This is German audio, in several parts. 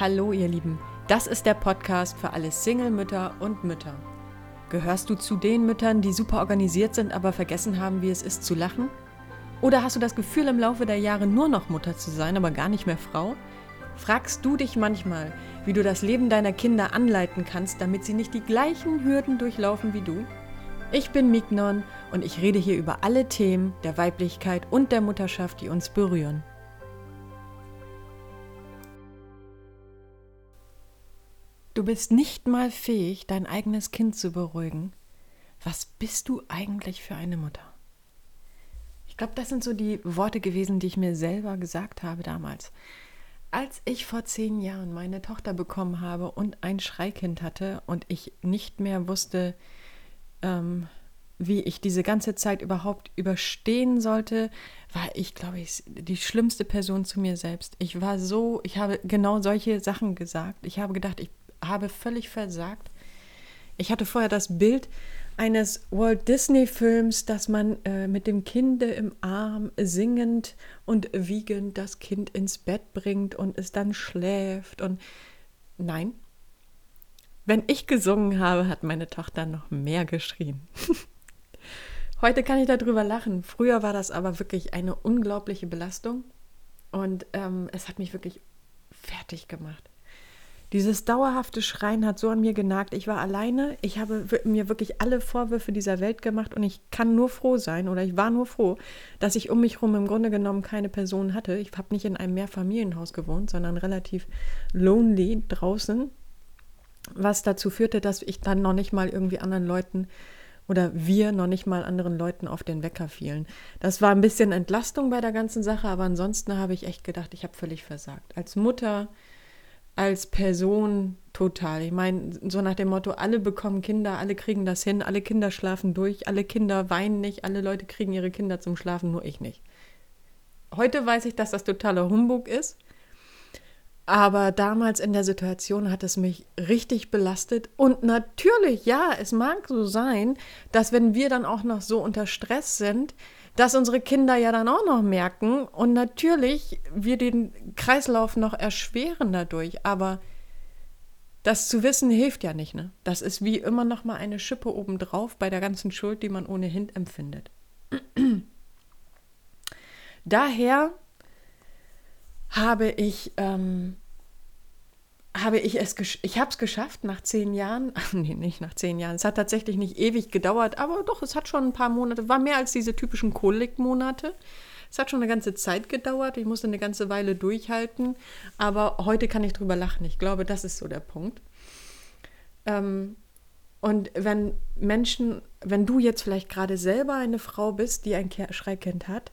Hallo ihr Lieben, das ist der Podcast für alle Single-Mütter und Mütter. Gehörst du zu den Müttern, die super organisiert sind, aber vergessen haben, wie es ist zu lachen? Oder hast du das Gefühl, im Laufe der Jahre nur noch Mutter zu sein, aber gar nicht mehr Frau? Fragst du dich manchmal, wie du das Leben deiner Kinder anleiten kannst, damit sie nicht die gleichen Hürden durchlaufen wie du? Ich bin Mignon und ich rede hier über alle Themen der Weiblichkeit und der Mutterschaft, die uns berühren. Du bist nicht mal fähig, dein eigenes Kind zu beruhigen. Was bist du eigentlich für eine Mutter? Ich glaube, das sind so die Worte gewesen, die ich mir selber gesagt habe damals. Als ich vor zehn Jahren meine Tochter bekommen habe und ein Schreikind hatte und ich nicht mehr wusste, ähm, wie ich diese ganze Zeit überhaupt überstehen sollte, war ich, glaube ich, die schlimmste Person zu mir selbst. Ich war so, ich habe genau solche Sachen gesagt. Ich habe gedacht, ich habe völlig versagt. Ich hatte vorher das Bild eines Walt Disney-Films, dass man äh, mit dem Kind im Arm singend und wiegend das Kind ins Bett bringt und es dann schläft. Und nein, wenn ich gesungen habe, hat meine Tochter noch mehr geschrien. Heute kann ich darüber lachen. Früher war das aber wirklich eine unglaubliche Belastung und ähm, es hat mich wirklich fertig gemacht. Dieses dauerhafte Schreien hat so an mir genagt. Ich war alleine. Ich habe mir wirklich alle Vorwürfe dieser Welt gemacht und ich kann nur froh sein oder ich war nur froh, dass ich um mich herum im Grunde genommen keine Person hatte. Ich habe nicht in einem Mehrfamilienhaus gewohnt, sondern relativ lonely draußen, was dazu führte, dass ich dann noch nicht mal irgendwie anderen Leuten oder wir noch nicht mal anderen Leuten auf den Wecker fielen. Das war ein bisschen Entlastung bei der ganzen Sache, aber ansonsten habe ich echt gedacht, ich habe völlig versagt. Als Mutter, als Person total. Ich meine, so nach dem Motto, alle bekommen Kinder, alle kriegen das hin, alle Kinder schlafen durch, alle Kinder weinen nicht, alle Leute kriegen ihre Kinder zum Schlafen, nur ich nicht. Heute weiß ich, dass das totaler Humbug ist. Aber damals in der Situation hat es mich richtig belastet. Und natürlich, ja, es mag so sein, dass wenn wir dann auch noch so unter Stress sind, dass unsere Kinder ja dann auch noch merken und natürlich wir den Kreislauf noch erschweren dadurch, aber das zu wissen hilft ja nicht, ne? Das ist wie immer noch mal eine Schippe obendrauf bei der ganzen Schuld, die man ohnehin empfindet. Daher habe ich ähm, habe ich es, ich habe es geschafft nach zehn Jahren, nee, nicht nach zehn Jahren, es hat tatsächlich nicht ewig gedauert, aber doch, es hat schon ein paar Monate, war mehr als diese typischen Kolikmonate. Es hat schon eine ganze Zeit gedauert, ich musste eine ganze Weile durchhalten, aber heute kann ich drüber lachen. Ich glaube, das ist so der Punkt. Ähm, und wenn Menschen, wenn du jetzt vielleicht gerade selber eine Frau bist, die ein Schreikind hat,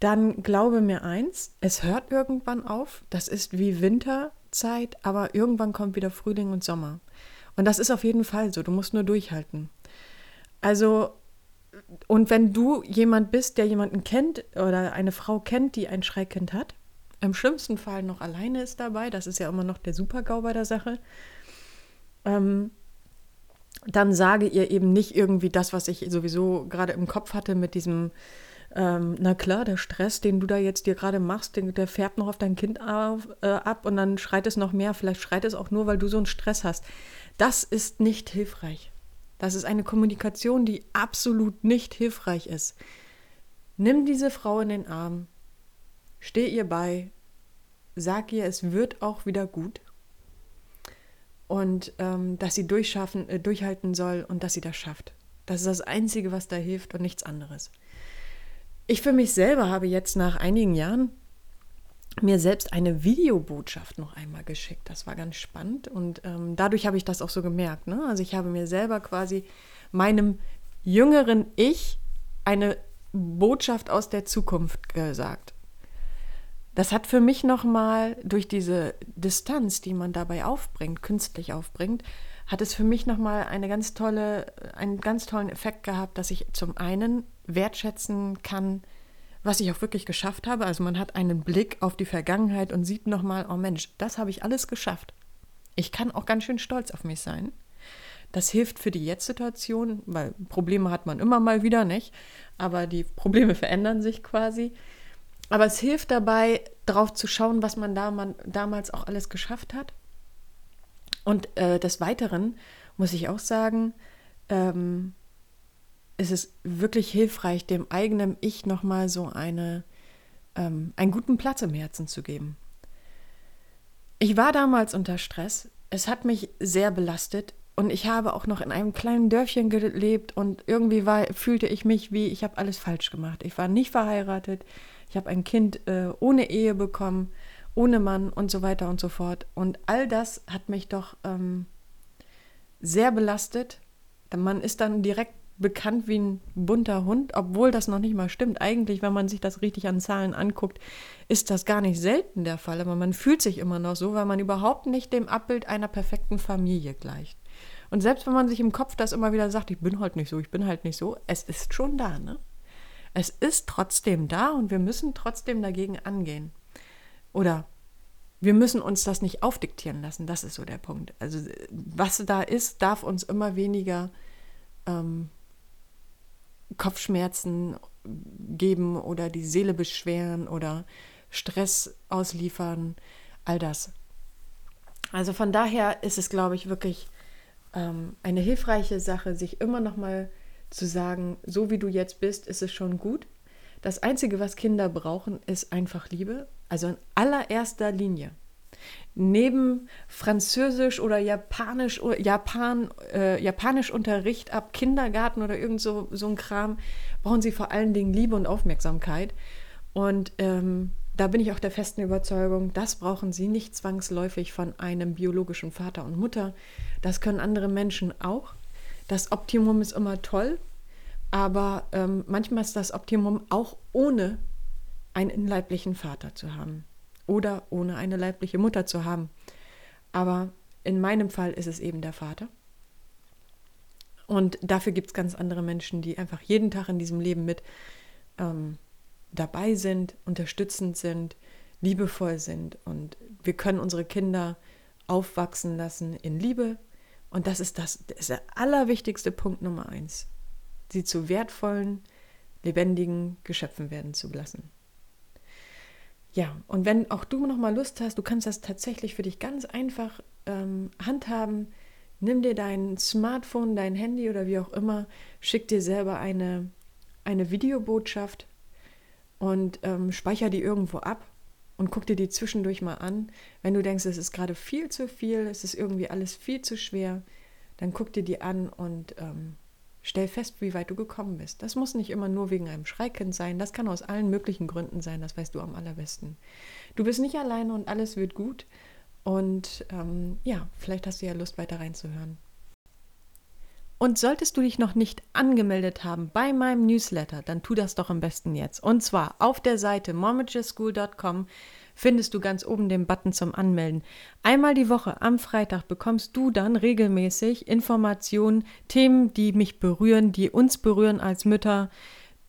dann glaube mir eins, es hört irgendwann auf. Das ist wie Winter Zeit, aber irgendwann kommt wieder Frühling und Sommer. Und das ist auf jeden Fall so. Du musst nur durchhalten. Also, und wenn du jemand bist, der jemanden kennt oder eine Frau kennt, die ein Schreikind hat, im schlimmsten Fall noch alleine ist dabei, das ist ja immer noch der Super-GAU bei der Sache, ähm, dann sage ihr eben nicht irgendwie das, was ich sowieso gerade im Kopf hatte mit diesem ähm, na klar, der Stress, den du da jetzt dir gerade machst, den, der färbt noch auf dein Kind auf, äh, ab und dann schreit es noch mehr. Vielleicht schreit es auch nur, weil du so einen Stress hast. Das ist nicht hilfreich. Das ist eine Kommunikation, die absolut nicht hilfreich ist. Nimm diese Frau in den Arm, steh ihr bei, sag ihr, es wird auch wieder gut und ähm, dass sie durchschaffen, äh, durchhalten soll und dass sie das schafft. Das ist das Einzige, was da hilft und nichts anderes. Ich für mich selber habe jetzt nach einigen Jahren mir selbst eine Videobotschaft noch einmal geschickt. Das war ganz spannend und ähm, dadurch habe ich das auch so gemerkt. Ne? Also ich habe mir selber quasi meinem jüngeren Ich eine Botschaft aus der Zukunft gesagt. Das hat für mich nochmal durch diese Distanz, die man dabei aufbringt, künstlich aufbringt, hat es für mich nochmal eine ganz tolle, einen ganz tollen Effekt gehabt, dass ich zum einen wertschätzen kann, was ich auch wirklich geschafft habe. Also man hat einen Blick auf die Vergangenheit und sieht nochmal, oh Mensch, das habe ich alles geschafft. Ich kann auch ganz schön stolz auf mich sein. Das hilft für die Jetzt-Situation, weil Probleme hat man immer mal wieder nicht, aber die Probleme verändern sich quasi. Aber es hilft dabei, drauf zu schauen, was man, da, man damals auch alles geschafft hat. Und äh, des Weiteren muss ich auch sagen, ähm, ist es wirklich hilfreich, dem eigenen Ich nochmal so eine, ähm, einen guten Platz im Herzen zu geben. Ich war damals unter Stress. Es hat mich sehr belastet. Und ich habe auch noch in einem kleinen Dörfchen gelebt und irgendwie war, fühlte ich mich wie, ich habe alles falsch gemacht. Ich war nicht verheiratet, ich habe ein Kind äh, ohne Ehe bekommen, ohne Mann und so weiter und so fort. Und all das hat mich doch ähm, sehr belastet. Man ist dann direkt bekannt wie ein bunter Hund, obwohl das noch nicht mal stimmt. Eigentlich, wenn man sich das richtig an Zahlen anguckt, ist das gar nicht selten der Fall. Aber man fühlt sich immer noch so, weil man überhaupt nicht dem Abbild einer perfekten Familie gleicht. Und selbst wenn man sich im Kopf das immer wieder sagt, ich bin halt nicht so, ich bin halt nicht so, es ist schon da, ne? Es ist trotzdem da und wir müssen trotzdem dagegen angehen. Oder wir müssen uns das nicht aufdiktieren lassen, das ist so der Punkt. Also was da ist, darf uns immer weniger ähm, Kopfschmerzen geben oder die Seele beschweren oder Stress ausliefern, all das. Also von daher ist es, glaube ich, wirklich ähm, eine hilfreiche Sache, sich immer noch mal zu sagen, so wie du jetzt bist, ist es schon gut. Das Einzige, was Kinder brauchen, ist einfach Liebe. Also in allererster Linie neben Französisch oder Japanisch Japan, äh, Japanischunterricht ab Kindergarten oder irgend so, so ein Kram, brauchen sie vor allen Dingen Liebe und Aufmerksamkeit. Und ähm, da bin ich auch der festen Überzeugung, das brauchen sie nicht zwangsläufig von einem biologischen Vater und Mutter. Das können andere Menschen auch. Das Optimum ist immer toll, aber ähm, manchmal ist das Optimum auch ohne einen inleiblichen Vater zu haben oder ohne eine leibliche Mutter zu haben. Aber in meinem Fall ist es eben der Vater. Und dafür gibt es ganz andere Menschen, die einfach jeden Tag in diesem Leben mit ähm, dabei sind, unterstützend sind, liebevoll sind. Und wir können unsere Kinder aufwachsen lassen in Liebe. Und das ist, das, das ist der allerwichtigste Punkt Nummer eins. Sie zu wertvollen, lebendigen Geschöpfen werden zu lassen. Ja, und wenn auch du noch mal Lust hast, du kannst das tatsächlich für dich ganz einfach ähm, handhaben. Nimm dir dein Smartphone, dein Handy oder wie auch immer, schick dir selber eine, eine Videobotschaft und ähm, speicher die irgendwo ab und guck dir die zwischendurch mal an. Wenn du denkst, es ist gerade viel zu viel, es ist irgendwie alles viel zu schwer, dann guck dir die an und ähm, Stell fest, wie weit du gekommen bist. Das muss nicht immer nur wegen einem Schreikind sein. Das kann aus allen möglichen Gründen sein. Das weißt du am allerbesten. Du bist nicht alleine und alles wird gut. Und ähm, ja, vielleicht hast du ja Lust, weiter reinzuhören. Und solltest du dich noch nicht angemeldet haben bei meinem Newsletter, dann tu das doch am besten jetzt. Und zwar auf der Seite momageschool.com findest du ganz oben den Button zum Anmelden. Einmal die Woche am Freitag bekommst du dann regelmäßig Informationen, Themen, die mich berühren, die uns berühren als Mütter.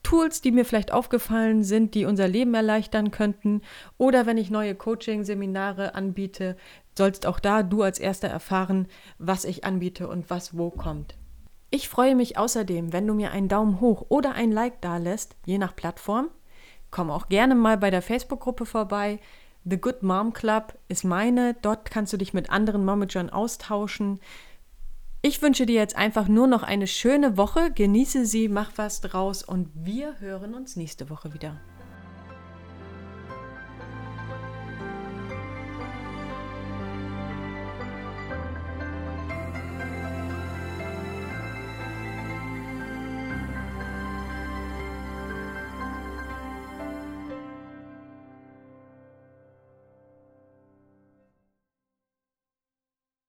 Tools, die mir vielleicht aufgefallen sind, die unser Leben erleichtern könnten. Oder wenn ich neue Coaching-Seminare anbiete, sollst auch da du als Erster erfahren, was ich anbiete und was wo kommt. Ich freue mich außerdem, wenn du mir einen Daumen hoch oder ein Like da lässt, je nach Plattform. Komm auch gerne mal bei der Facebook-Gruppe vorbei. The Good Mom Club ist meine. Dort kannst du dich mit anderen Momagern austauschen. Ich wünsche dir jetzt einfach nur noch eine schöne Woche. Genieße sie, mach was draus und wir hören uns nächste Woche wieder.